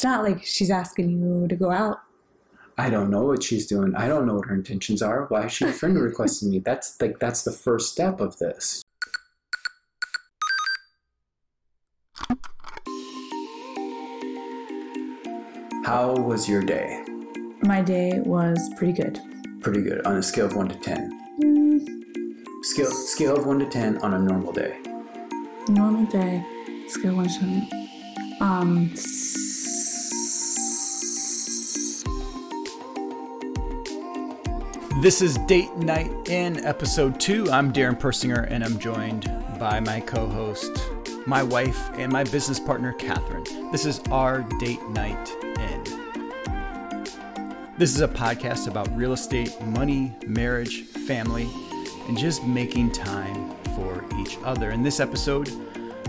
It's not like she's asking you to go out. I don't know what she's doing. I don't know what her intentions are. Why is she a friend requesting me? That's like that's the first step of this. How was your day? My day was pretty good. Pretty good on a scale of one to ten. Mm, Scale scale of one to ten on a normal day. normal day. Scale one to ten. Um. This is Date Night In, episode two. I'm Darren Persinger, and I'm joined by my co host, my wife, and my business partner, Catherine. This is our Date Night In. This is a podcast about real estate, money, marriage, family, and just making time for each other. In this episode,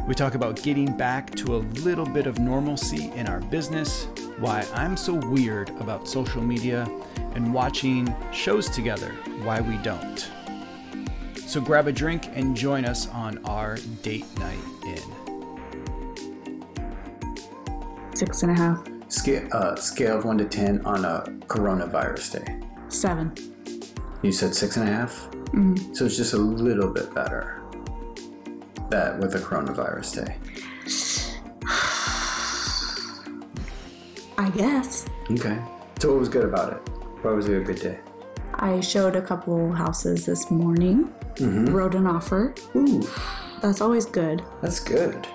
we talk about getting back to a little bit of normalcy in our business, why I'm so weird about social media, and watching shows together, why we don't. So grab a drink and join us on our date night in. Six and a half. Scale uh, scale of one to ten on a coronavirus day. Seven. You said six and a half? Mhm. So it's just a little bit better. That with a coronavirus day. I guess. Okay. So what was good about it? Why was it a good day? I showed a couple houses this morning. mm-hmm. Wrote an offer. Ooh, That's always good. that's good.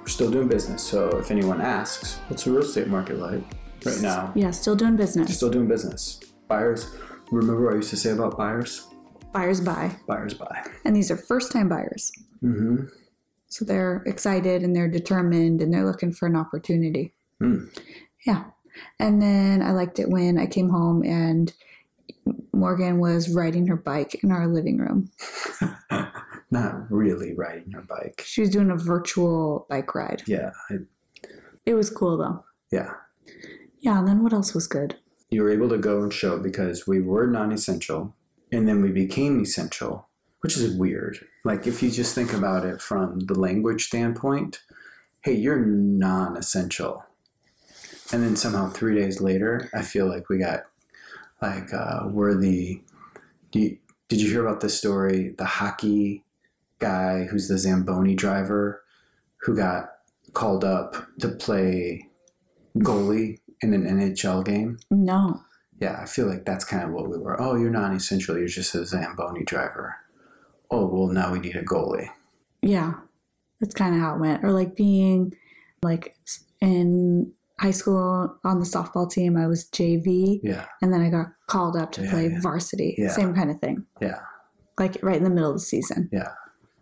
We're still doing business, so if anyone asks, what's the real estate market like right now? Yeah, still doing business. Still doing business. Buyers, remember what I used to say about buyers? Buyers buy. Buyers buy. And these are first time buyers. Mm-hmm. So they're excited and they're determined and they're looking for an opportunity. Hmm. Yeah. And then I liked it when I came home and Morgan was riding her bike in our living room. Not really riding her bike. She was doing a virtual bike ride. Yeah, I, It was cool though. yeah. Yeah, and then what else was good? You were able to go and show because we were non-essential, and then we became essential, which is weird. Like if you just think about it from the language standpoint, hey, you're non-essential, and then somehow three days later, I feel like we got like uh, we're the. Do you, did you hear about this story? The hockey guy who's the Zamboni driver who got called up to play goalie in an NHL game. No. Yeah, I feel like that's kind of what we were. Oh, you're non-essential. You're just a Zamboni driver. Oh, well, now we need a goalie. Yeah. That's kind of how it went. Or like being like in high school on the softball team, I was JV Yeah, and then I got called up to Yeah, play yeah. varsity. Yeah. Same kind of thing. yeah, Like right in the middle of the season. yeah.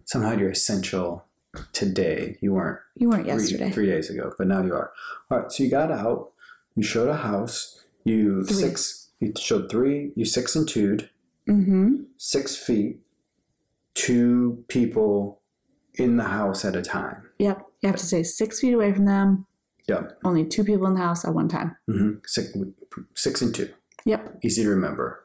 Somehow you're essential today. You weren't You weren't three, yesterday. three days ago, but now you are. All right, so you got out. You showed a house. You Three. six. You showed three. You six and two'd. Mm-hmm. Six feet. Two people in the house at a time. Yep. You have to stay six feet away from them. Yep. Only two people in the house at one time. hmm Six, six and two. Yep. Easy to remember.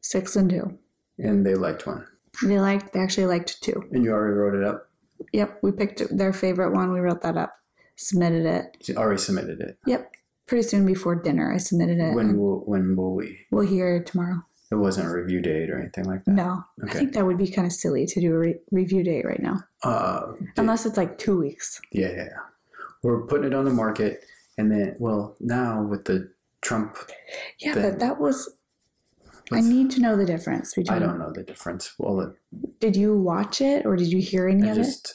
Six and two. And they liked one. They liked they actually liked two. And you already wrote it up. Yep. We picked their favorite one. We wrote that up. Submitted it. You already submitted it. Yep. Pretty soon before dinner I submitted it. When will when will we? we'll hear tomorrow. It wasn't a review date or anything like that. No. okay. I think that would be kind of silly to do a re- review date right now. Uh, Unless it's like two weeks. yeah, yeah, yeah. We're putting it on the market, and then well, now with the Trump, Yeah, Then- but that was I need to know the difference between I don't know the difference. Well, it, Did you watch it or did you hear any I of it?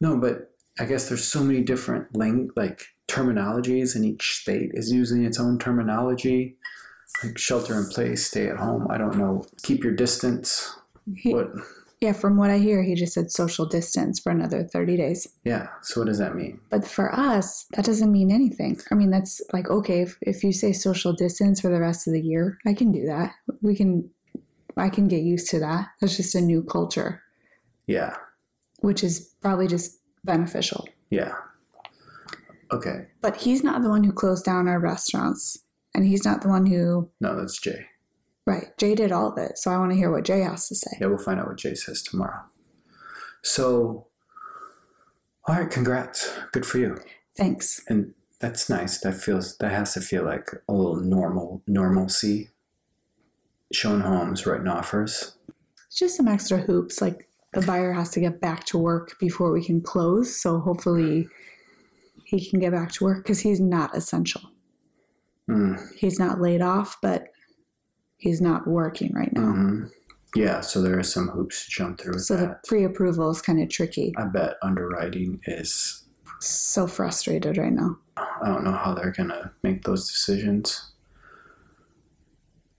no, but I guess there's so many different lang- like terminologies, and each state is using its own terminology. Like shelter in place, stay at home. I don't know. Keep your distance. He- What? Yeah, from what I hear, he just said social distance for another 30 days. Yeah. So what does that mean? But for us, that doesn't mean anything. I mean, that's like, okay, if, if you say social distance for the rest of the year, I can do that. We can, I can get used to that. That's just a new culture, Yeah. which is probably just beneficial. Yeah. Okay. But he's not the one who closed down our restaurants. And he's not the one who, No, that's Jay. Right, Jay did all of it. So I want to hear what Jay has to say. Yeah, we'll find out what Jay says tomorrow. So, all right, congrats. Good for you. Thanks. And That's nice. That feels that has to feel like a little normal normalcy. Showing homes, writing offers. It's just some extra hoops. Like the buyer has to get back to work before we can close. So hopefully he can get back to work because he's not essential. Mm, He's not laid off, but he's not working right now. hmm Yeah, so there are some hoops to jump through So the pre approval is kind of tricky. I bet underwriting is. So frustrated right now. I don't know how they're gonna make those decisions.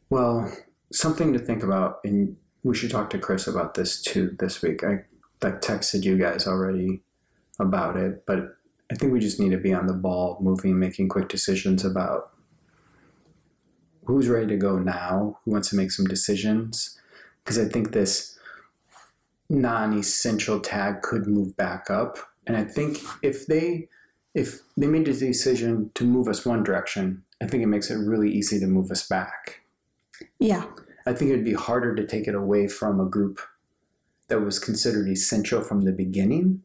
Well, something to think about, and we should talk to Chris about this too this week. I like texted you guys already about it, but I think we just need to be on the ball, moving, making quick decisions about who's ready to go now, who wants to make some decisions, because I think this non-essential tag could move back up, and I think if they if they made a decision to move us one direction, I think it makes it really easy to move us back. Yeah. I think it'd be harder to take it away from a group that was considered essential from the beginning.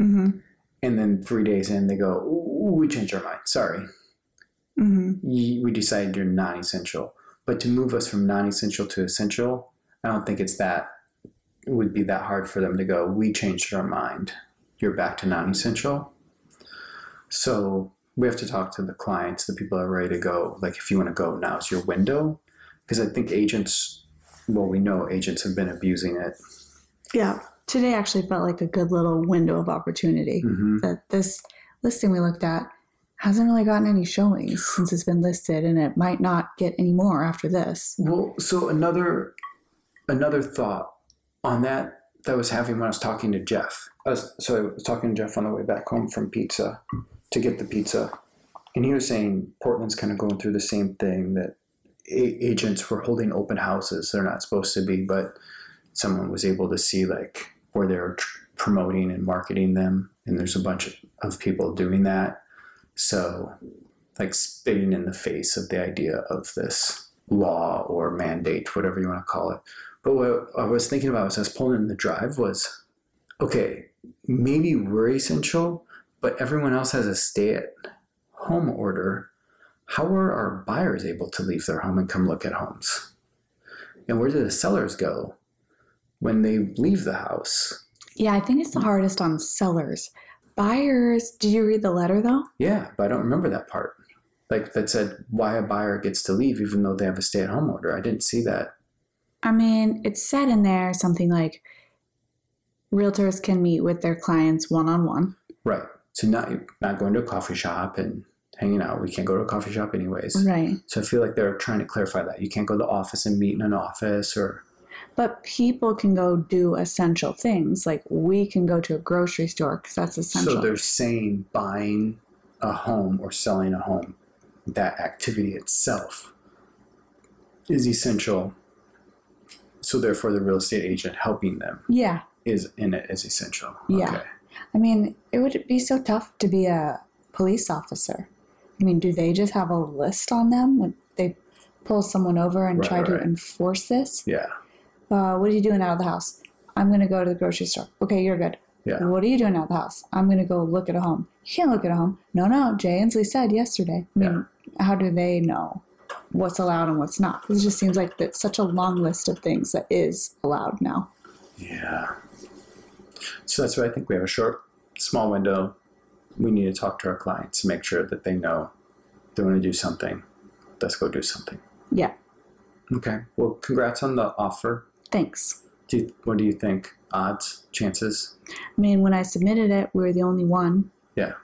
Mm-hmm. And then three days in, they go, Ooh, we changed our mind. Sorry. Mm-hmm. Y- We decided you're non essential. But to move us from non essential to essential, I don't think it's that, it would be that hard for them to go, we changed our mind. You're back to non essential. So we have to talk to the clients, the people that are ready to go. Like, if you want to go, now's your window. Because I think agents, well, we know agents have been abusing it. Yeah. Today actually felt like a good little window of opportunity. hmm That this listing we looked at hasn't really gotten any showings since it's been listed, and it might not get any more after this. Well, so another another thought on that that was having when I was talking to Jeff. I was, so I was talking to Jeff on the way back home from pizza to get the pizza, and he was saying Portland's kind of going through the same thing that a- agents were holding open houses. They're not supposed to be, but someone was able to see like where they're tr- promoting and marketing them, and there's a bunch of people doing that. So, like spitting in the face of the idea of this law or mandate, whatever you want to call it. But what I was thinking about as I was pulling in the drive was, okay, maybe we're essential, but everyone else has a stay-at-home order. How are our buyers able to leave their home and come look at homes? And where do the sellers go when they leave the house? Yeah, I think it's the hardest on sellers. Buyers, did you read the letter though? Yeah, but I don't remember that part. Like that said why a buyer gets to leave even though they have a stay-at-home order. I didn't see that. I mean, it said in there something like realtors can meet with their clients one on one. Right. So not not going to a coffee shop and hanging out. We can't go to a coffee shop anyways. Right. So I feel like they're trying to clarify that. You can't go to the office and meet in an office or But people can go do essential things. Like we can go to a grocery store because that's essential. so they're saying buying a home or selling a home, that activity itself is essential. So therefore the real estate agent helping them yeah. is in it is essential. Yeah. Okay. I mean, it would be so tough to be a police officer. I mean, do they just have a list on them when they pull someone over and Right, try to enforce this? Yeah. Uh, what are you doing out of the house? I'm going to go to the grocery store. Okay, you're good. Yeah. What are you doing out of the house? I'm going to go look at a home. You can't look at a home. No, no. Jay Inslee said yesterday. I mean, how do they know what's allowed and what's not? It just seems like it's such a long list of things that is allowed now. Yeah. So that's why I think we have a short, small window. We need to talk to our clients to make sure that they know they want to do something. Let's go do something. Yeah. Okay. Well, congrats on the offer. Thanks. Do you, what do you think? Odds, chances? I mean, when I submitted it, we were the only one. Yeah.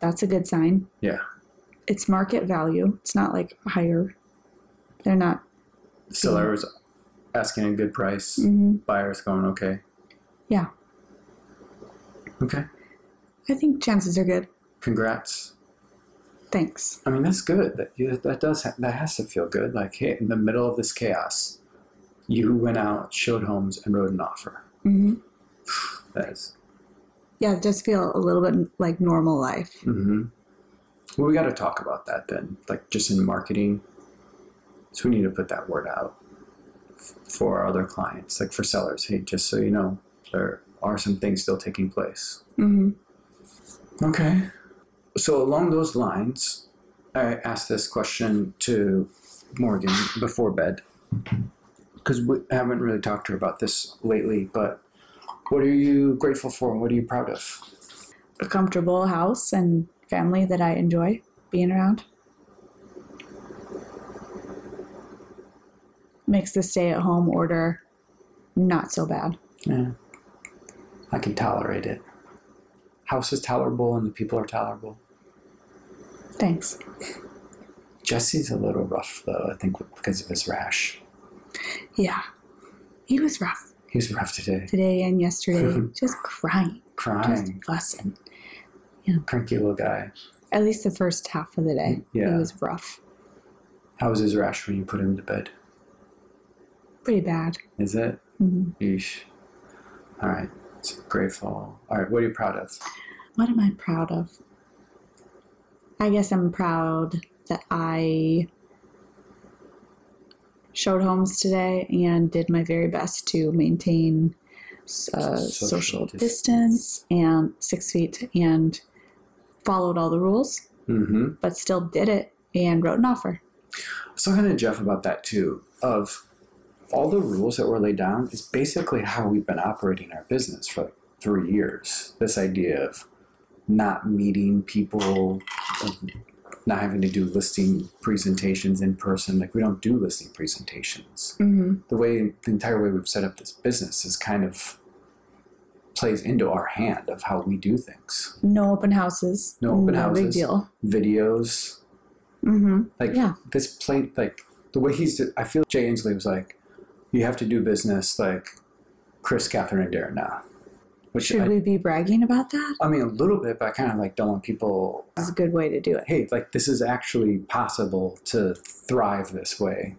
That's a good sign. Yeah. It's market value. It's not like higher. They're not. Sellers asking a good price. mhm. Buyers going okay. Yeah. Okay. I think chances are good. Congrats. Thanks. I mean, that's good. That that does ha- that has to feel good. Like, hey, in the middle of this chaos, you went out, showed homes, and wrote an offer. hmm That is Yeah, it does feel a little bit like normal life. hmm Well, we got to talk about that then, like just in marketing. So we need to put that word out f- for our other clients, like for sellers. Hey, just so you know, there are some things still taking place. hmm Okay. So along those lines, I asked this question to Morgan before bed because we haven't really talked to her about this lately. But what are you grateful for, and what are you proud of? A comfortable house and family that I enjoy being around. Makes the stay at home order not so bad. Yeah, I can tolerate it. House is tolerable, and the people are tolerable. Thanks. Jesse's a little rough though. I think because of his rash. Yeah. He was rough He was rough today. today and yesterday, just crying, just Crying, fussing. cranky little guy. At least the first half of the day, Yeah. he was rough. How was his rash when you put him to bed? Pretty bad. Is it? Mm-hmm. Yeesh. All right. So grateful. All right. What are you proud of? What am I proud of? I guess I'm proud that I showed homes today and did my very best to maintain uh, Social social, distance. distance and six feet and followed all the rules, Mm-hmm. but still did it and wrote an offer. I was talking to Jeff about that too. Of all the rules that were laid down, is basically how we've been operating our business for like three years. This idea of not meeting people, not having to do listing presentations in person. Like we don't do listing presentations. Mm-hmm. the way the entire way we've set up this business is kind of plays into our hand of how we do things. No open houses. No open big houses. Big deal. Videos, Mm-hmm. like Yeah. this play, like the way he's. I feel Jay Inslee was like, you have to do business like Chris, Catherine, and Darren now. Which Should I, we be bragging about that? I mean, a little bit, but I kind of like don't want people. That's a good way to do it. Hey, like this is actually possible to thrive this way.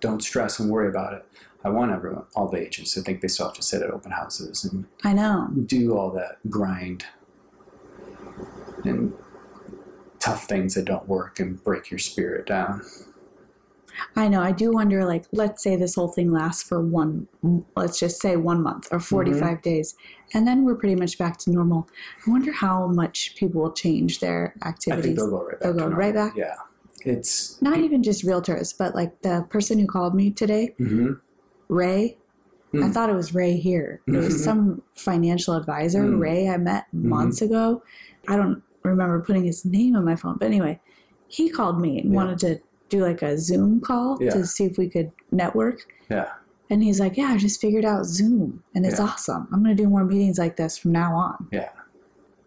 Don't stress and worry about it. I want everyone, all the agents, to think they still have to sit at open houses and I know. do all that grind and tough things that don't work and break your spirit down. I know. I do wonder, like, let's say this whole thing lasts for one, let's just say one month or 45 days, and then we're pretty much back to normal. I wonder how much people will change their I think activities. they'll go right back. They'll go normal. right back? Yeah, it's Not even just realtors, but like the person who called me today, mhm. Ray. I Mm. thought it was Ray here. It was some financial advisor, Mm. Ray, I met Mm-hmm. months ago. I don't remember putting his name on my phone, but anyway, he called me and Yeah. wanted to do like a Zoom call Yeah. to see if we could network. yeah, And he's like, Yeah, I just figured out Zoom and it's Yeah. awesome. I'm going to do more meetings like this from now on. yeah,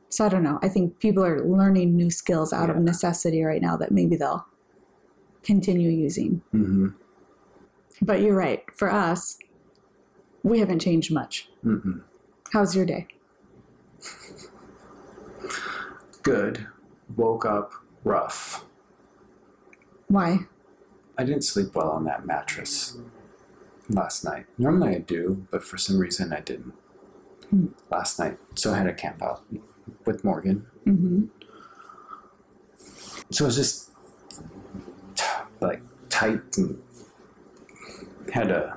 So I don't know. I think people are learning new skills out of necessity right now that maybe they'll continue using. mm-hmm. But you're right. For us, we haven't changed much. Mm-mm. How's your day? good. Woke up rough. Why? I didn't sleep well on that mattress last night. Normally I do, but for some reason I didn't Hmm. last night. So I had a camp out with Morgan. Mm-hmm. So it was just t- like tight and had to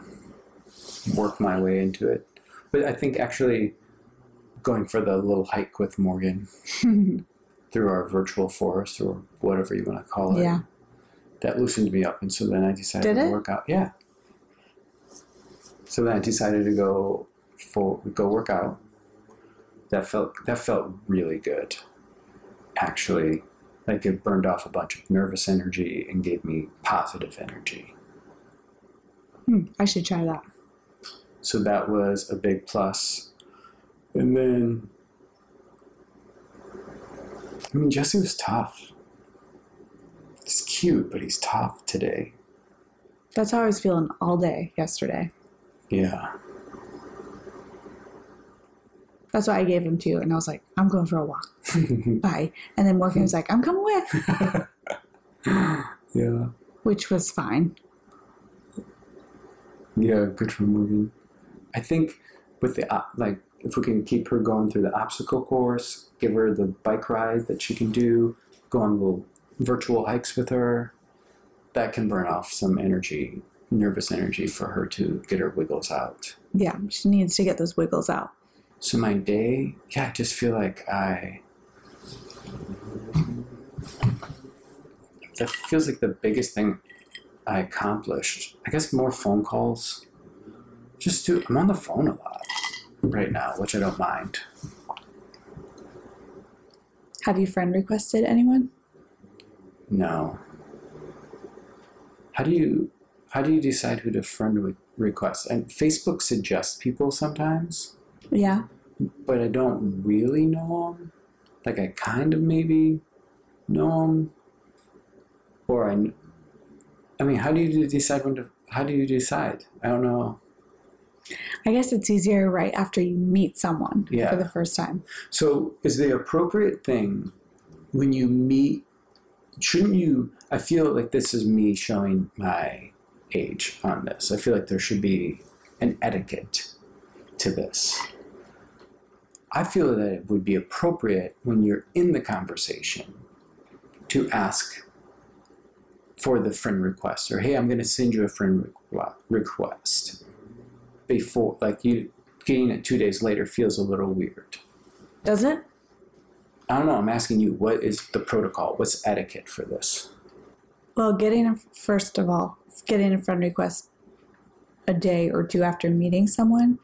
work my way into it. But I think actually going for the little hike with Morgan through our virtual forest or whatever you want to call it. Yeah. That loosened me up, and so then I decided to work out. Yeah. So then I decided to go for go work out. That felt that felt really good. Actually, like it burned off a bunch of nervous energy and gave me positive energy. Hmm, I should try that. So that was a big plus. And then, I mean, Jesse was tough. Cute, but he's tough today. That's how I was feeling all day yesterday. Yeah. That's why I gave him two, and I was like, I'm going for a walk. Bye. And then Morgan was like, I'm coming with, yeah. which was fine. Yeah, good for Morgan. I think with the, op- like, if we can keep her going through the obstacle course, give her the bike ride that she can do, go on a little virtual hikes with her, that can burn off some energy, nervous energy for her to get her wiggles out. Yeah, she needs to get those wiggles out. So my day, yeah, I just feel like I That feels like the biggest thing I accomplished. I guess more phone calls. Just do. I'm on the phone a lot right now, which I don't mind. Have you friend requested anyone? No. How do you how do you decide who to friend re- request? And Facebook suggests people sometimes, Yeah. but I don't really know them. Like I kind of maybe know them, or I. I mean, how do you decide when to? How do you decide? I don't know. I guess it's easier right after you meet someone Yeah. for the first time. So, is the appropriate thing when you meet? Shouldn't you? I feel like this is me showing my age on this. I feel like there should be an etiquette to this. I feel that it would be appropriate when you're in the conversation to ask for the friend request or hey, I'm going to send you a friend request before like you getting it 2 days later feels a little weird. Does it? I don't know. I'm asking you, what is the protocol? What's etiquette for this? Well, getting a, first of all, getting a friend request a day or two after meeting someone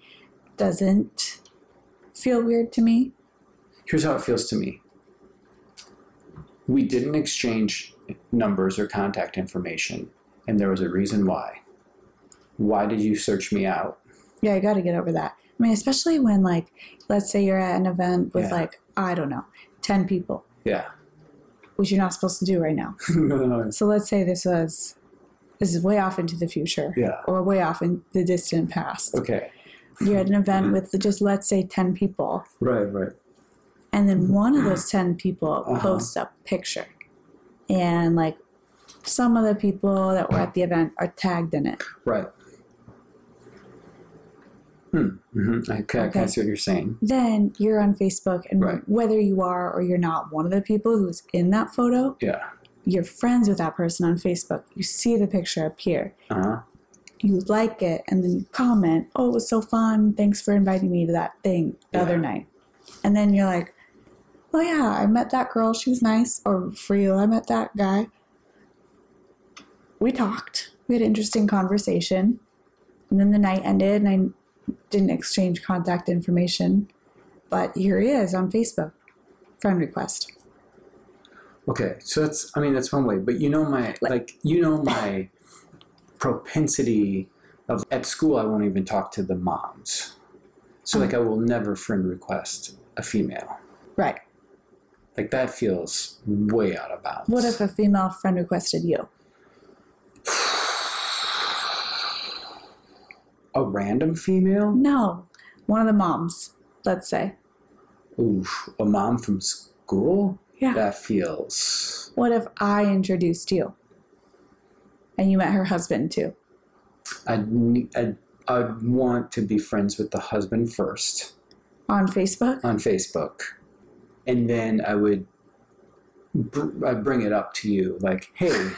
doesn't feel weird to me. Here's how it feels to me. We didn't exchange numbers or contact information, and there was a reason why. Why did you search me out? Yeah, I got to get over that. I mean, especially when like, let's say you're at an event with Yeah. like I don't know, ten people, Yeah. which you're not supposed to do right now. So let's say this was this is way off into the future, yeah. or way off in the distant past. Okay. You're at an event with just let's say ten people, Right, right. and then one of those 10 people Uh-huh. posts a picture and like some of the people that were at the event are tagged in it Right. Hmm. hmm I, can, I Okay. can see what you're saying. then you're on facebook and Right. whether you are or you're not one of the people who's in that photo Yeah. you're friends with that person on facebook you see the picture appear Uh huh. you like it and then you comment oh it was so fun thanks for inviting me to that thing the other night and then you're like oh yeah i met that girl she was nice or for you i met that guy we talked we had an interesting conversation and then the night ended and i didn't exchange contact information but here he is on facebook friend request Okay, so that's I mean that's one way, but you know my Like- like you know my propensity of at school I won't even talk to the moms. So mm-hmm. like I will never friend request a female. right Like that feels way out of bounds. what if a female friend requested you a random female? no one of the moms let's say Oof, a mom from school? yeah That feels What if I introduced you? And you met her husband too. I'd, I'd I'd want to be friends with the husband first. On Facebook? on Facebook, and then I would br- I'd bring it up to you like, "Hey,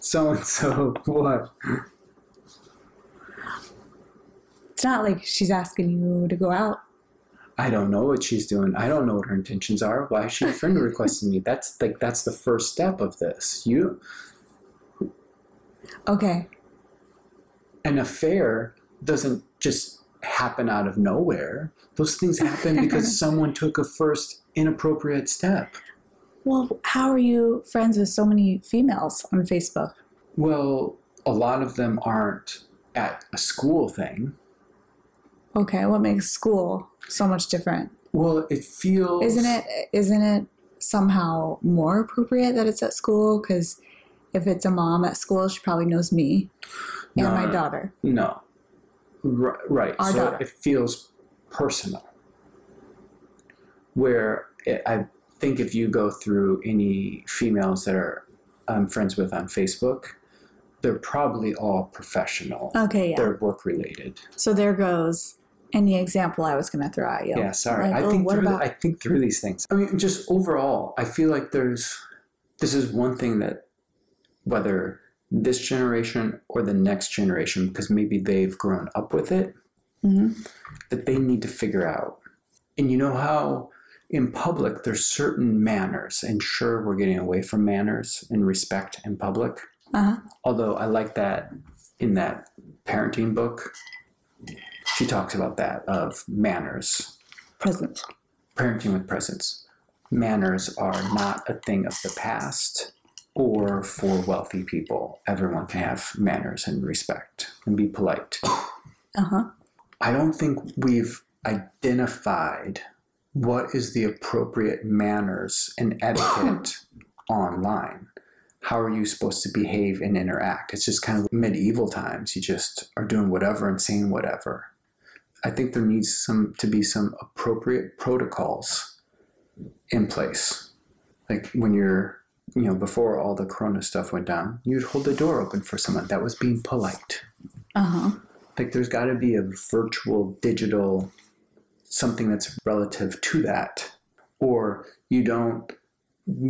so and so, what?" It's not like she's asking you to go out. I don't know what she's doing. I don't know what her intentions are. Why is she a friend requesting me? That's like that's the first step of this. You Okay. an affair doesn't just happen out of nowhere. Those things happen because someone took a first inappropriate step. Well, how are you friends with so many females on Facebook? Well, a lot of them aren't at a school thing. Okay, what makes school so much different? Well, it feels Isn't it isn't it somehow more appropriate that it's at school cuz if it's a mom at school, she probably knows me and No, my daughter. No, R- right. Our so daughter. it feels personal. Where it, I think if you go through any females that are I'm friends with on Facebook, they're probably all professional. Okay, yeah. They're work related. So there goes any example I was going to throw at you. Yeah, sorry. Like, I oh, think through about I think through these things. I mean, just overall, I feel like there's this is one thing that whether this generation or the next generation, because maybe they've grown up with it, Mhm. that they need to figure out. And you know how in public, there's certain manners, and sure, we're getting away from manners and respect in public. Uh-huh. Although I like that in that parenting book, she talks about that of manners, Present. parenting with presence. Manners are not a thing of the past or for wealthy people. Everyone can have manners and respect and be polite. Uh-huh. I don't think we've identified what is the appropriate manners and etiquette online. How are you supposed to behave and interact? It's just kind of medieval times. You just are doing whatever and saying whatever. I think there needs some to be some appropriate protocols in place. Like when you're, you know, before all the corona stuff went down, you'd hold the door open for someone. That was being polite Uh-huh. like there's got to be a virtual digital something that's relative to that or you don't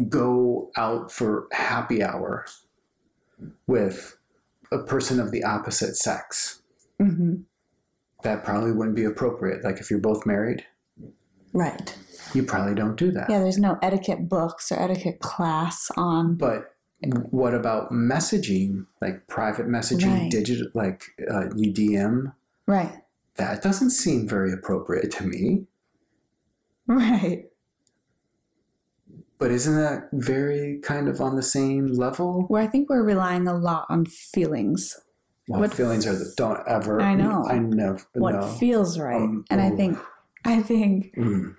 go out for happy hour with a person of the opposite sex Mm-hmm. That probably wouldn't be appropriate like if you're both married Right. you probably don't do that Yeah, there's no etiquette books or etiquette class on. but what about messaging like private messaging Right. digital like uh, udm Right. that doesn't seem very appropriate to me Right. But isn't that very kind of on the same level? Where I think we're relying a lot on feelings. Well, What- feelings are the don't ever. I know. I never. What no. feels right. Um, and I think I think Mm,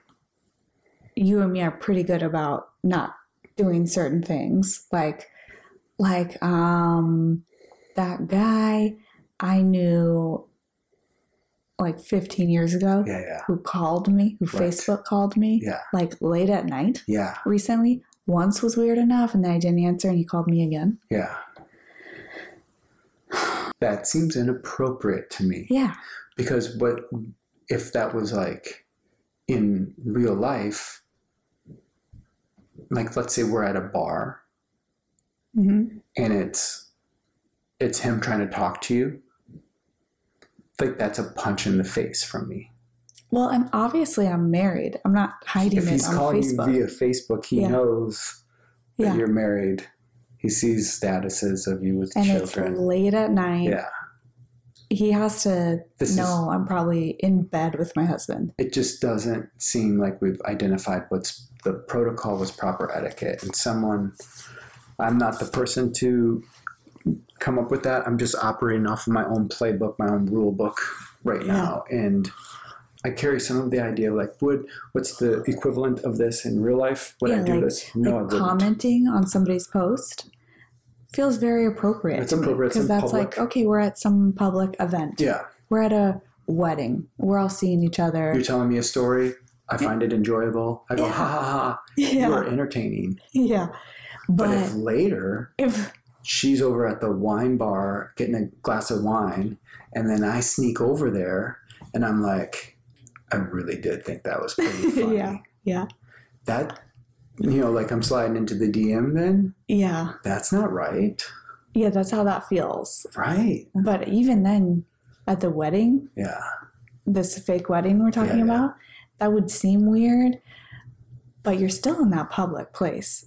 you and me are pretty good about not doing certain things. Like like um that guy I knew like 15 years ago yeah, yeah, who called me, who Right. Facebook called me yeah, like late at night yeah, recently. Once was weird enough and then I didn't answer and he called me again. yeah. That seems inappropriate to me Yeah. because what if that was like in real life? Like, let's say we're at a bar hmm and it's it's him trying to talk to you. Like that's a punch in the face from me. Well, and obviously I'm married. I'm not hiding if it he's calling you via Facebook, he Yeah. knows that Yeah. you're married. He sees statuses of you with and children. it's late at night. yeah, He has to This is- I'm probably in bed with my husband. it just doesn't seem like we've identified what's the protocol was proper etiquette. And someone, I'm not the person to come up with that. I'm just operating off of my own playbook, my own rule book right Yeah. now, and. I carry some of the idea, like, would what's the equivalent of this in real life? Would I do like- this? No, like commenting on somebody's post feels very appropriate. It's appropriate. Because that's public. like okay, we're at some public event. Yeah, We're at a wedding. We're all seeing each other. you're telling me a story. I find it enjoyable. I go, Yeah. ha ha ha. You are entertaining. yeah. But, But if later if she's over at the wine bar getting a glass of wine, and then I sneak over there and I'm like, I really did think that was pretty funny. Yeah. yeah, That, you know, like I'm sliding into the DM then? yeah, That's not right. yeah, that's how that feels. Right. But even then, at the wedding, Yeah. this fake wedding we're talking Yeah, yeah. about, that would seem weird, but you're still in that public place.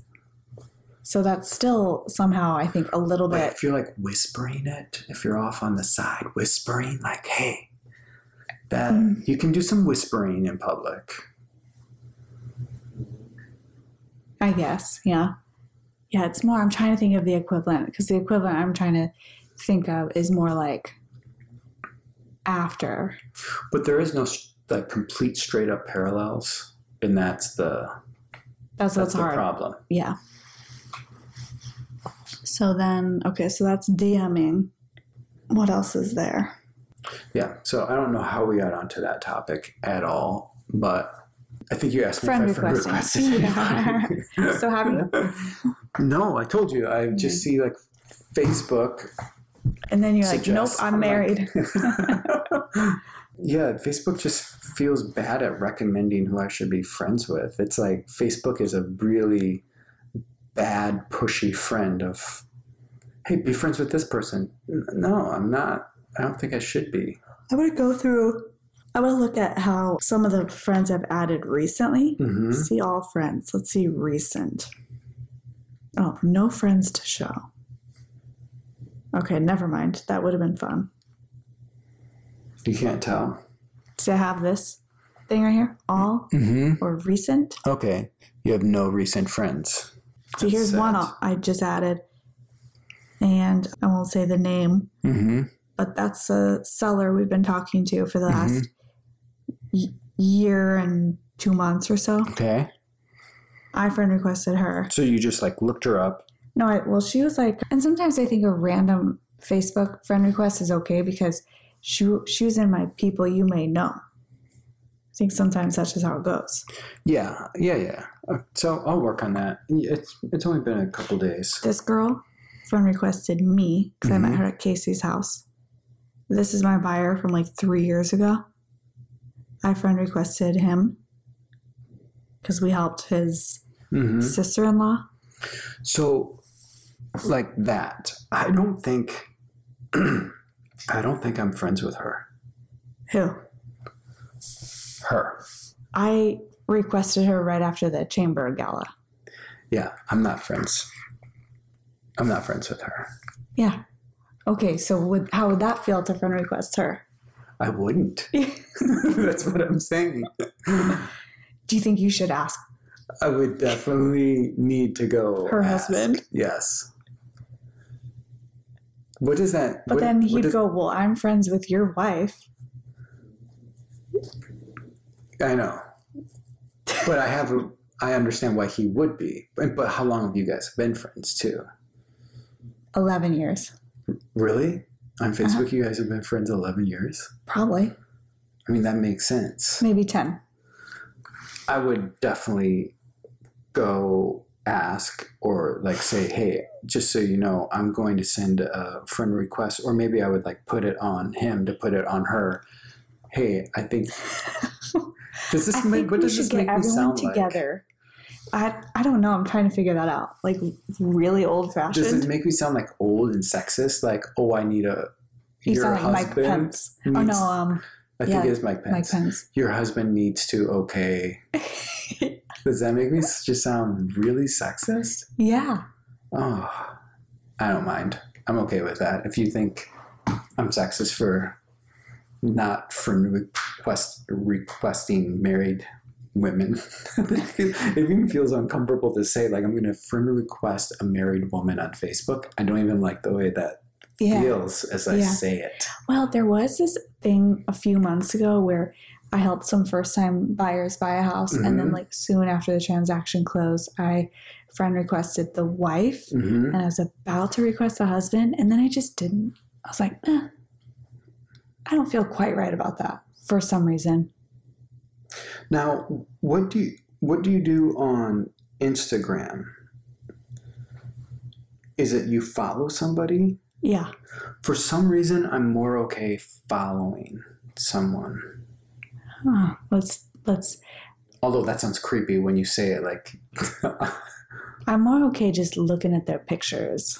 So that's still somehow, I think, a little bit. if you're like whispering it, if you're off on the side whispering, like, hey, that Mm. you can do some whispering in public. I guess, yeah. Yeah, it's more, I'm trying to think of the equivalent because the equivalent I'm trying to think of is more like after. But there is no like complete straight up parallels, and that's the That's that's what's the hard. problem. Yeah. So then, okay, so that's DMing. What else is there? Yeah. So I don't know how we got onto that topic at all, but I think you asked me Friend if I friend requested. Yeah. So have you? no, I told you. I just mm. see like Facebook. And then you're like, nope, I'm married. yeah, Facebook just feels bad at recommending who I should be friends with. It's like Facebook is a really bad, pushy friend of, hey, be friends with this person. No, I'm not. I don't think I should be. I'm going to go through I will look at how some of the friends I've added recently. Mm-hmm. See all friends. Let's see recent. Oh, no friends to show. Okay, never mind. That would have been fun. You can't tell. See, I have this thing right here. All Mm-hmm. or recent. Okay. You have no recent friends. See, That's here's sad. one I just added, and I won't say the name, Mm-hmm. But that's a seller we've been talking to for the Mhm. last y- year and two months or so. Okay. I friend requested her. So you just like looked her up. No, I, well, she was like, and sometimes I think a random Facebook friend request is okay because she she was in my people you may know. I think sometimes that's just how it goes. Yeah. Yeah. Yeah. Uh, So I'll work on that. It's it's only been a couple days. This girl friend requested me because I met Mhm. her at Casey's house. This is my buyer from like three years ago. I friend requested him because we helped his Mm-hmm. sister in law. So, like that, I don't think, I don't think I'm friends with her. Who Her. I requested her right after the chamber gala. Yeah, I'm not friends. I'm not friends with her. Yeah. Okay, so would how would that feel to friend request her? I wouldn't. That's what I'm saying. Do you think you should ask I would definitely need to go. her ask. husband? Yes. What is that? But what- then he'd is- go, Well, I'm friends with your wife. I know. But I have. A, I understand why he would be. But, but how long have you guys been friends too? 11 years. Really? On Uh-huh. Facebook, you guys have been friends 11 years? Probably. I mean, that makes sense. Maybe 10. I would definitely go ask or like say, hey, just so you know, I'm going to send a friend request, or maybe I would like put it on him to put it on her. Hey, I think. Does this I make what does this make me sound together. I, I don't know. I'm trying to figure that out. Like, really old fashioned. Does it make me sound like old and sexist? Like, oh, I need a You your sound like Mike husband Pence. Oh, needs- no. um, I think yeah, it is Mike Pence. Mike Pence. Your husband needs to okay. Does that make me just sound really sexist? yeah. Oh, I don't mind. I'm okay with that. If you think I'm sexist for not for request requesting married women, it, even feels uncomfortable to say like I'm going to friend request a married woman on Facebook. I don't even like the way that Yeah. feels as I Yeah. say it. Well, there was this thing a few months ago where I helped some first time buyers buy a house. And then, Mhm. like, soon after the transaction closed, I friend requested the wife hmm and I was about to request the husband. And then I just didn't. I was like, eh, I don't feel quite right about that for some reason. Now, what do you what do you do on Instagram? Is it you follow somebody? Yeah. For some reason, I'm more okay following someone. Huh. Let's, let's, Although that sounds creepy when you say it like I'm more okay just looking at their pictures.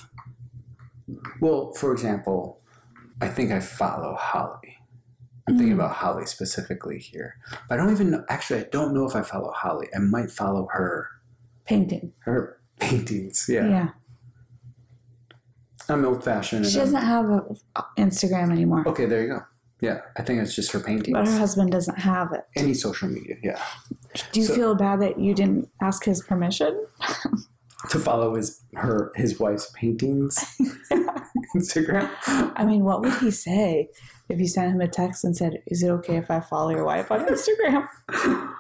Well, for example, I think I follow Holly. I'm thinking Mm. about Holly specifically here. But I don't even know actually I don't know if I follow Holly. I might follow her Painting. her paintings. Yeah. Yeah. I'm old fashioned. She doesn't have a Instagram anymore, Okay, there you go. Yeah, I think it's just her paintings. but her husband doesn't have it. Any social media, yeah. Do you So- feel bad that you didn't ask his permission? To follow his her his wife's paintings Instagram. I mean, what would he say if you sent him a text and said, "Is it okay if I follow your wife on Instagram?"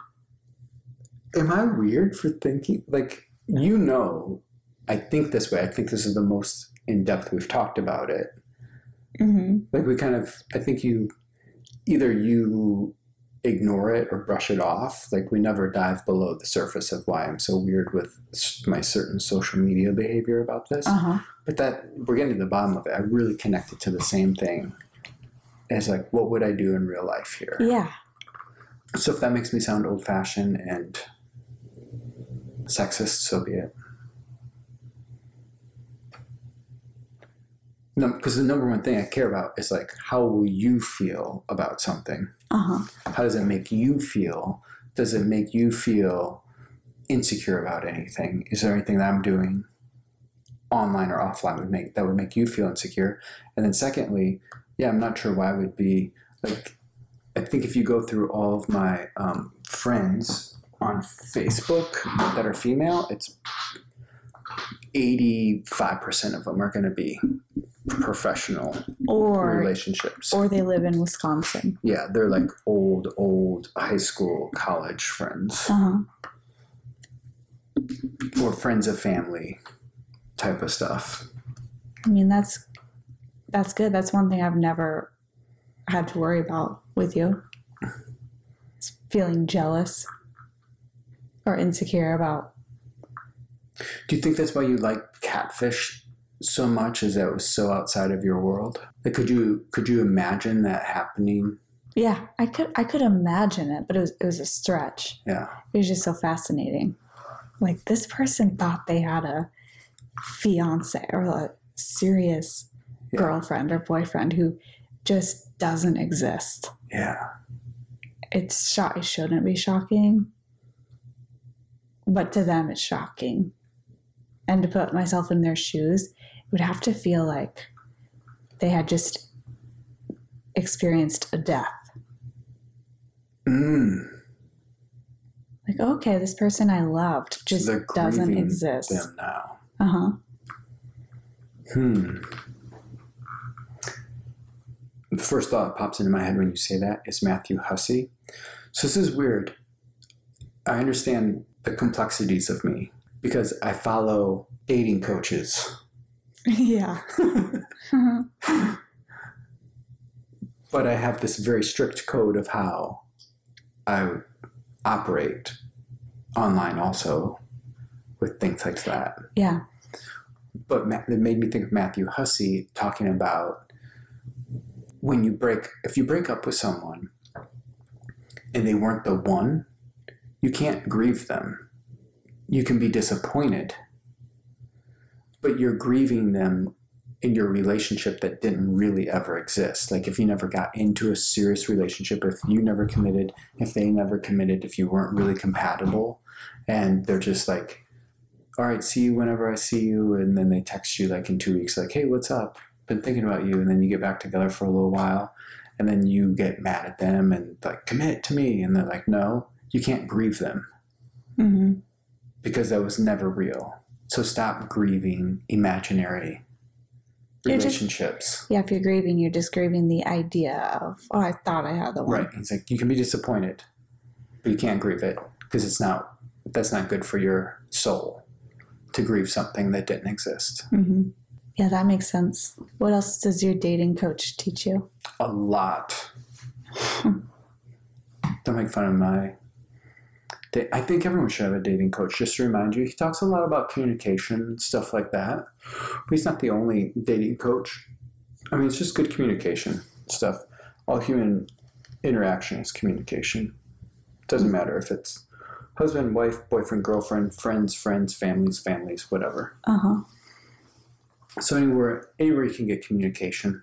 Am I weird for thinking like you know? I think this way. I think this is the most in depth we've talked about it. Mm-hmm. Like we kind of. I think you either you ignore it or brush it off. Like we never dive below the surface of why I'm so weird with my certain social media behavior about this. Uh huh. But that we're getting to the bottom of it. I really connected to the same thing. As like, what would I do in real life here? Yeah. So if that makes me sound old fashioned and sexist, so be it. Because the number one thing I care about is like how will you feel about something? Uh huh. How does it make you feel? Does it make you feel insecure about anything? Is there anything that I'm doing online or offline would make that would make you feel insecure? And then secondly, yeah, I'm not sure why I would be like. I think if you go through all of my um, friends on Facebook that are female, it's 85% of them are going to be professional Or relationships. or they live in Wisconsin. yeah, they're like old, old high school, college friends Uh huh. or friends of family type of stuff. I mean, that's that's good. That's one thing I've never had to worry about with you. It's feeling jealous or insecure about. Do you think that's why you like catfish so much? Is that it was so outside of your world? Like, could you could you imagine that happening? Yeah, I could I could imagine it, but it was it was a stretch. Yeah, It was just so fascinating. Like this person thought they had a fiance or a serious Yeah. girlfriend or boyfriend who just doesn't exist. yeah, it's shock it shouldn't be shocking but to them it's shocking and to put myself in their shoes it would have to feel like they had just experienced a death mm. like okay this person i loved just they're doesn't exist them now. uh-huh Hmm. The first thought that pops into my head when you say that is Matthew Hussey. So this is weird. I understand the complexities of me because I follow dating coaches. yeah but I have this very strict code of how I operate online also with things like that. yeah But it made me think of Matthew Hussey talking about when you break, if you break up with someone and they weren't the one, you can't grieve them. You can be disappointed, but you're grieving them in your relationship that didn't really ever exist. Like if you never got into a serious relationship, if you never committed, if they never committed, if you weren't really compatible, and they're just like, all right, see you whenever I see you. And then they text you like in two weeks, like, hey, what's up? Been thinking about you. And then you get back together for a little while. And then you get mad at them and like, commit to me. And they're like, no, you can't grieve them hmm because that was never real. So stop grieving imaginary You're just- relationships. yeah if you're grieving you're just grieving the idea of oh i thought i had the one Right. It's like you can be disappointed, but you can't grieve it because it's not, that's not good for your soul to grieve something that didn't exist. hmm yeah that makes sense what else does your dating coach teach you a lot. Don't make fun of my. Da- I think everyone should have a dating coach. Just to remind you, he talks a lot about communication and stuff like that. But he's not the only dating coach. I mean, it's just good communication stuff. All human interaction is communication. Doesn't matter if it's husband, wife, boyfriend, girlfriend, friends, friends, families, families, whatever. uh-huh So anywhere, anywhere you can get communication.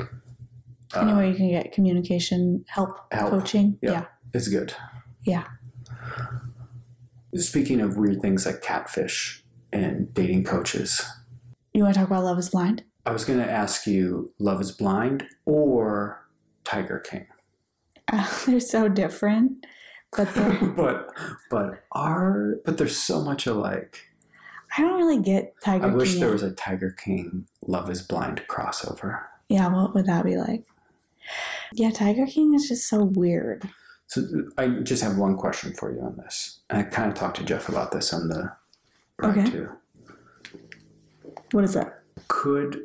uh, anywhere you can get communication help, help. coaching Yeah. yeah is good. Yeah Speaking of weird things like catfish and dating coaches, you want to talk about love is blind I was going to ask you Love is Blind or Tiger King. Uh, they're so different, but they're, but but are but they're so much alike. I don't really get Tiger King. I wish King. there yet. was a Tiger King Love is Blind crossover. Yeah, what would that be like? Yeah, Tiger King is just so weird. So I just have one question for you on this. And I kind of talked to Jeff about this on the ride Okay. too. What is that? Could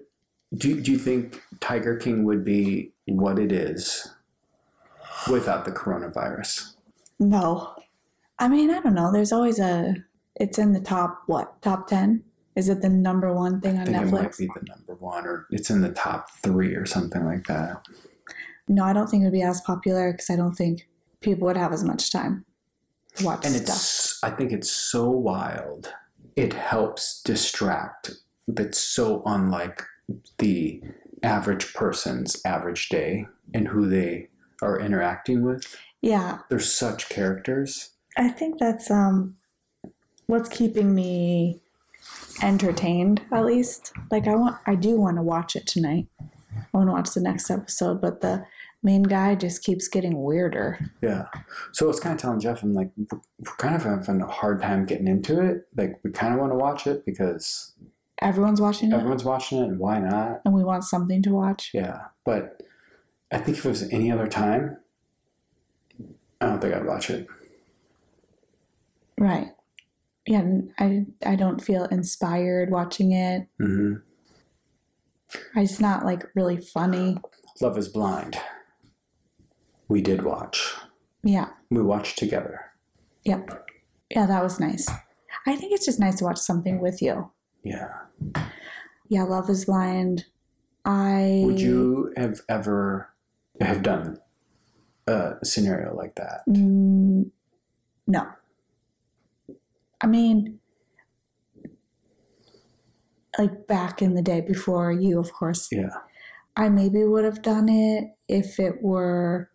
do you, do you think Tiger King would be what it is without the coronavirus? No. I mean, I don't know. There's always a. It's in the top, what, top 10? Is it the number one thing I on think it might Netflix? be the number one, or it's in the top three, or something like that. No, I don't think it would be as popular because I don't think people would have as much time to watch And stuff. it's, I think it's so wild. It helps distract. That's so unlike the average person's average day and who they are interacting with. Yeah, They're such characters. I think that's um what's keeping me entertained at least. Like I want I do want to watch it tonight. I want to watch the next episode, but the main guy just keeps getting weirder. Yeah. So I was kind of telling Jeff, I'm like, we're we're kind of having a hard time getting into it. Like, we kind of want to watch it because Everyone's watching it everyone's watching it, and why not? and we want something to watch. Yeah. But I think if it was any other time, I don't think I'd watch it. Right. Yeah, I I don't feel inspired watching it. Mm-hmm. It's not like really funny. Love is Blind. We did watch. Yeah. We watched together. Yep. Yeah, that was nice. I think it's just nice to watch something with you. Yeah. Yeah, Love is Blind. I Would you have ever have done a scenario like that? Mm, no. I mean, like back in the day before you, of course, Yeah. I maybe would have done it if it were,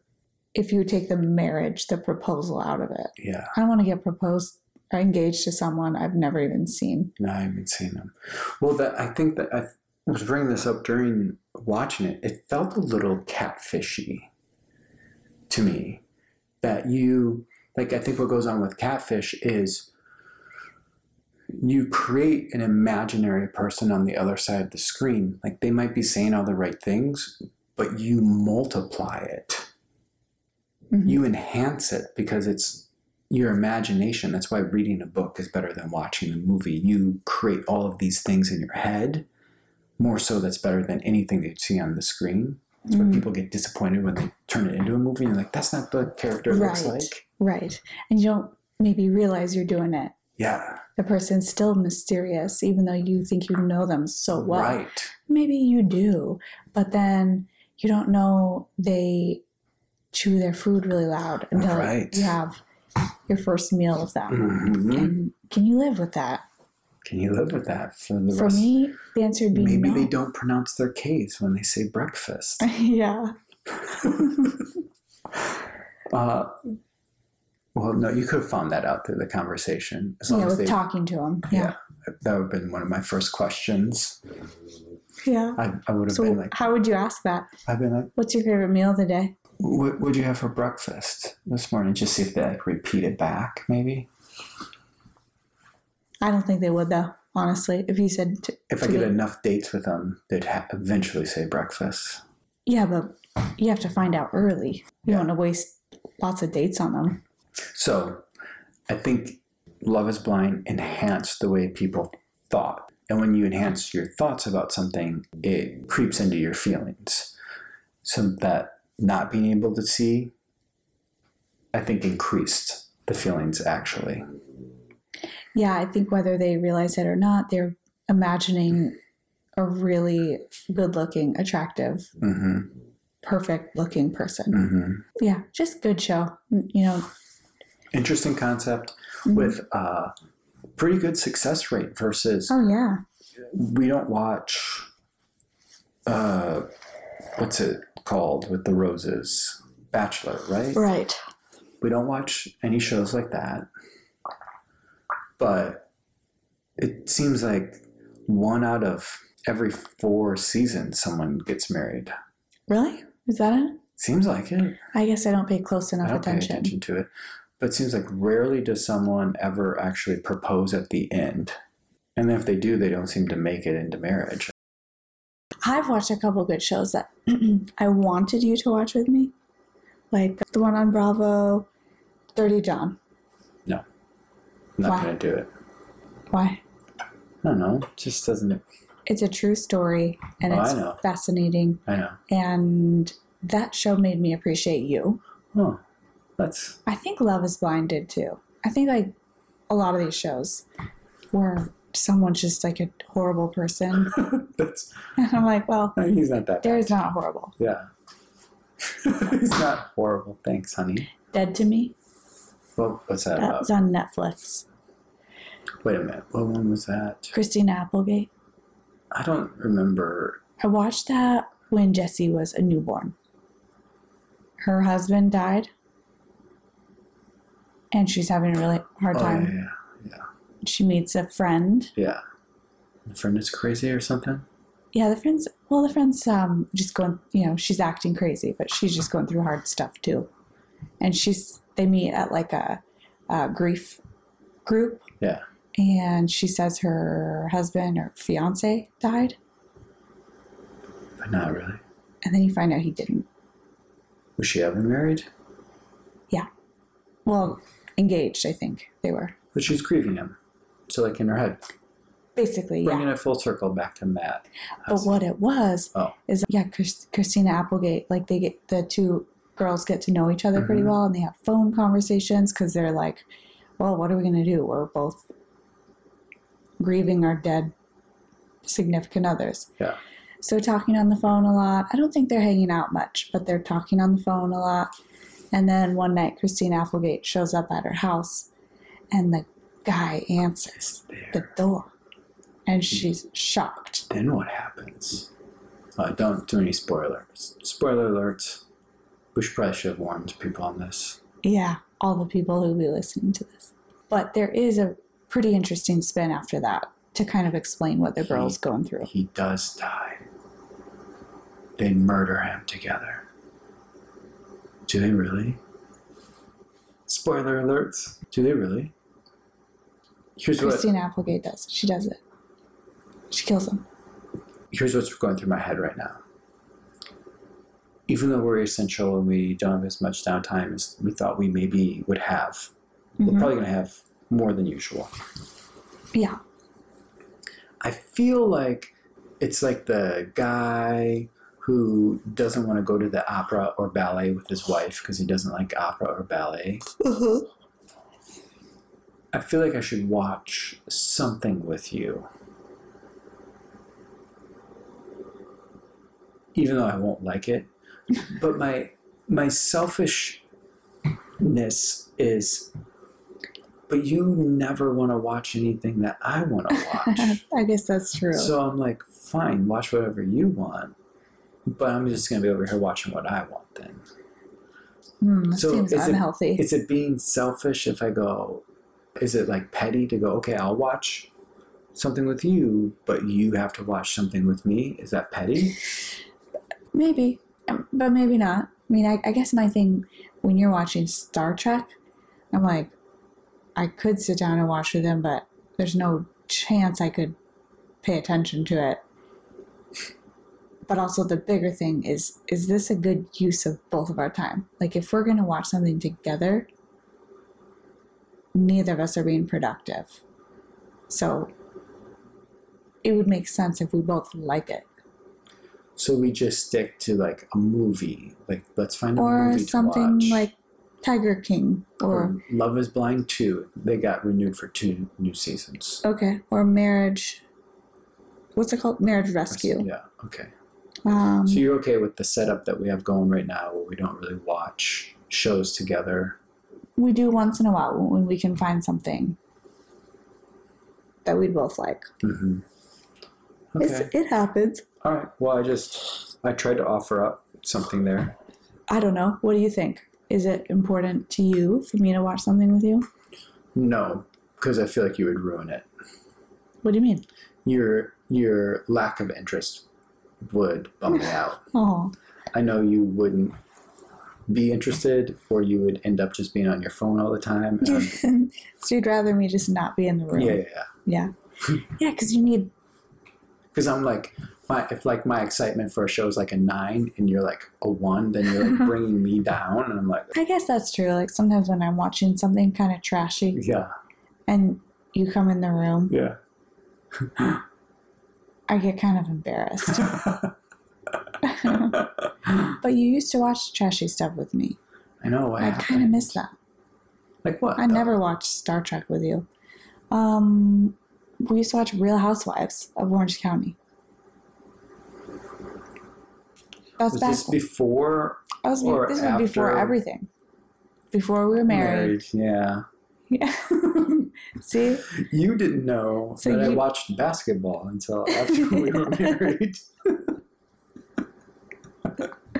if you take the marriage, the proposal out of it. Yeah. I want to get proposed or engaged to someone I've never even seen. No, I haven't seen them. Well, that I think that I was bringing this up during watching it. It felt a little catfishy to me. That you like. I think what goes on with catfish is you create an imaginary person on the other side of the screen. Like they might be saying all the right things, but you multiply it. Mhm. You enhance it because it's your imagination. That's why reading a book is better than watching a movie. You create all of these things in your head. More so, that's better than anything that you see on the screen. That's why Mhm. people get disappointed when they turn it into a movie and you're like, that's not the character it looks like. Right. And you don't maybe realize you're doing it. Yeah. The person's still mysterious, even though you think you know them so well. Right. maybe you do, but then you don't know they chew their food really loud until Right. you have your first meal of them. Mhm. And can you live with that? Can you live with that for the For rest? me, the answer would be Maybe no. they don't pronounce their K's when they say breakfast. yeah. uh, well, no, you could have found that out through the conversation. As Yeah, with they, talking to them. yeah, Yeah. that would have been one of my first questions. Yeah. I, I would have So, been like, how would you ask that? I've been like, What's your favorite meal of the day? What would you have for breakfast this morning? Just see if they like repeat it back, maybe. I don't think they would, though, honestly. If you said, to, If I get enough dates with them, they'd ha- eventually say breakfast. yeah, but you have to find out early. You Yeah. don't want to waste lots of dates on them. So I think Love is Blind enhanced the way people thought. And when you enhance your thoughts about something, it creeps into your feelings. So that not being able to see, I think, increased the feelings actually. Yeah, I think whether they realize it or not, they're imagining a really good looking, attractive, hmm perfect looking person. hmm Yeah, just good show. You know, Interesting concept Mhm. with a pretty good success rate versus oh, yeah. we don't watch uh what's it called with the roses bachelor right Right. we don't watch any shows like that but it seems like one out of every four seasons someone gets married Really? Is that it? seems like it I guess I don't pay close enough i don't pay attention. attention to it but it seems like rarely does someone ever actually propose at the end and if they do they don't seem to make it into marriage I've watched a couple good shows that I wanted you to watch with me, like the one on Bravo, Dirty John. No, I'm not Why? going to do it Why? I don't know. It just doesn't. It's a true story and Oh, it's fascinating. I know. And that show made me appreciate you. Oh, that's. I think Love is Blind did too. I think like a lot of these shows where someone's just like a horrible person. that's. and I'm like, well, He's not that. Dare's not horrible. Yeah. he's not horrible. Thanks, honey. Dead to Me. What was that That about? was on Netflix. Wait a minute. What one was that? Christina Applegate. I don't remember I watched that when Jesse was a newborn. Her husband died, and she's having a really hard Oh, time. yeah, She meets a friend. yeah. The friend is crazy or something? Yeah, the friend's well, the friend's um just going. You know, she's acting crazy, but she's just going through hard stuff too. And she's they meet at like a, a grief group. Yeah. And she says her husband or fiance died, But not really. and then you find out he didn't. Was she ever married? Yeah. Well, engaged, I think they were. But she's grieving him. So, like in her head, Basically, yeah. bringing yeah. it full circle back to Matt. But what it was Oh. is, yeah, Chris, Christina Applegate, like they get the two girls get to know each other pretty Mhm. well, and they have phone conversations because they're like, well, what are we gonna do? We're both grieving our dead significant others. Yeah. So talking on the phone a lot. I don't think they're hanging out much, but they're talking on the phone a lot. And then one night, Christine Applegate shows up at her house, and the guy answers the door, and she's shocked. Then what happens? Uh, don't do any spoilers. Spoiler alerts. We should probably should have warned people on this. Yeah, all the people who will be listening to this. But there is a pretty interesting spin after that to kind of explain what the girl's going through. He does die. They murder him together. Do they really? Spoiler alerts. Do they really? Here's what Christine Applegate does. She does it. She kills him. here's what's going through my head right now. Even though we're essential and we don't have as much downtime as we thought we maybe would have, we're Mhm. probably going to have more than usual. Yeah. I feel like it's like the guy who doesn't want to go to the opera or ballet with his wife because he doesn't like opera or ballet. I feel like I should watch something with you. Even though I won't like it. But my my selfishness is but you never want to watch anything that I want to watch. I guess that's true. So I'm like, fine, watch whatever you want. But I'm just gonna be over here watching what I want then. Hmm, that so seems is it- unhealthy. Is it being selfish if I go is it like petty to go, okay, I'll watch something with you, but you have to watch something with me? Is that petty? maybe, um, but maybe not. I mean, I, I guess my thing when you're watching Star Trek, I'm like, I could sit down and watch with them, but there's no chance I could pay attention to it. But also, the bigger thing is is this a good use of both of our time? Like, if we're going to watch something together, neither of us are being productive. So, it would make sense if we both like it. So we just stick to like a movie. Like let's find a or movie something to watch. like Tiger King, or Or Love is Blind 2. They got renewed for two new seasons. okay, or Marriage. What's it called? Marriage Rescue. Yeah, okay. Um, So you're okay with the setup that we have going right now where we don't really watch shows together. We do once in a while when we can find something that we'd both like. hmm It's, Okay. it happens. All right. Well, I just I tried to offer up something there. I don't know. What do you think? Is it important to you for me to watch something with you? No, because I feel like you would ruin it. What do you mean? Your your lack of interest would bum me out. Oh, I know you wouldn't be interested, or you would end up just being on your phone all the time. Um, and- so you'd rather me just not be in the room? yeah, yeah, yeah. Yeah. Yeah, because you need. Because I'm like, my if like my excitement for a show is like a nine, and you're like a one, then you're like bringing me down, and I'm like, I guess that's true. Like sometimes when I'm watching something kind of trashy yeah, and you come in the room, yeah. I get kind of embarrassed. but you used to watch trashy stuff with me. I know. I kind of miss that. Like what? I though? never watched Star Trek with you. Um, we used to watch Real Housewives of Orange County. That's Was back. this before I was, or this was before everything. Before we were married. Yeah. Yeah. See, You didn't know So that I watched basketball until after we were married.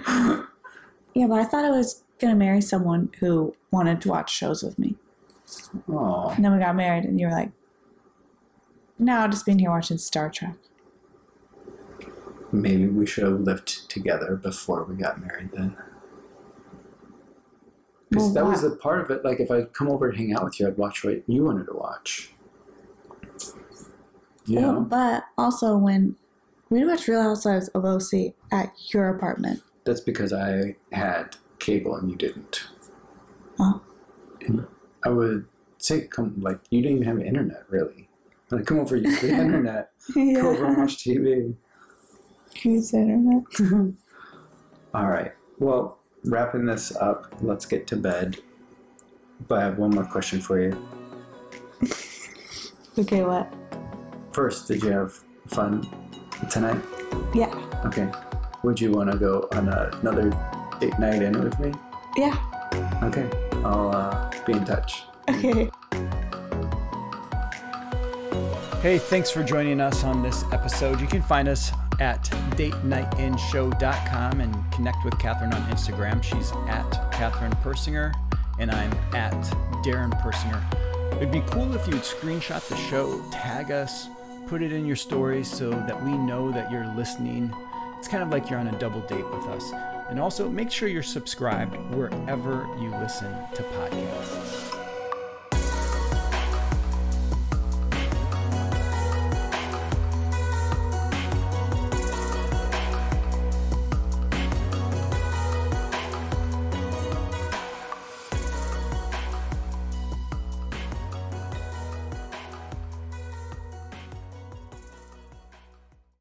Yeah, but I thought I was gonna marry someone who wanted to watch shows with me. Oh, And then we got married, and you were like, "No, I'll just being here watching Star Trek." maybe we should have lived together before we got married then. Because Well, that was a part of it. Like, if I'd come over and hang out with you, I'd watch what you wanted to watch. Yeah. Well, but also when we'd watch Real Housewives of OC at your apartment. That's because I had cable and you didn't. Oh. And I would say, come, like, you didn't even have internet, really. Like, come over, use the internet. Come over and watch TV. Use internet. All right. Well, wrapping this up, let's get to bed. But I have one more question for you. Okay, what? First, did you have fun tonight? Yeah. Okay. Would you want to go on another date night in with me? Yeah. Okay. I'll uh, be in touch. Okay. Hey, thanks for joining us on this episode. You can find us at datenightinshow.com and connect with Catherine on Instagram. She's at Catherine Persinger, and I'm at Darren Persinger. It'd be cool if you'd screenshot the show, tag us, put it in your stories so that we know that you're listening. It's kind of like you're on a double date with us. And also make sure you're subscribed wherever you listen to podcasts.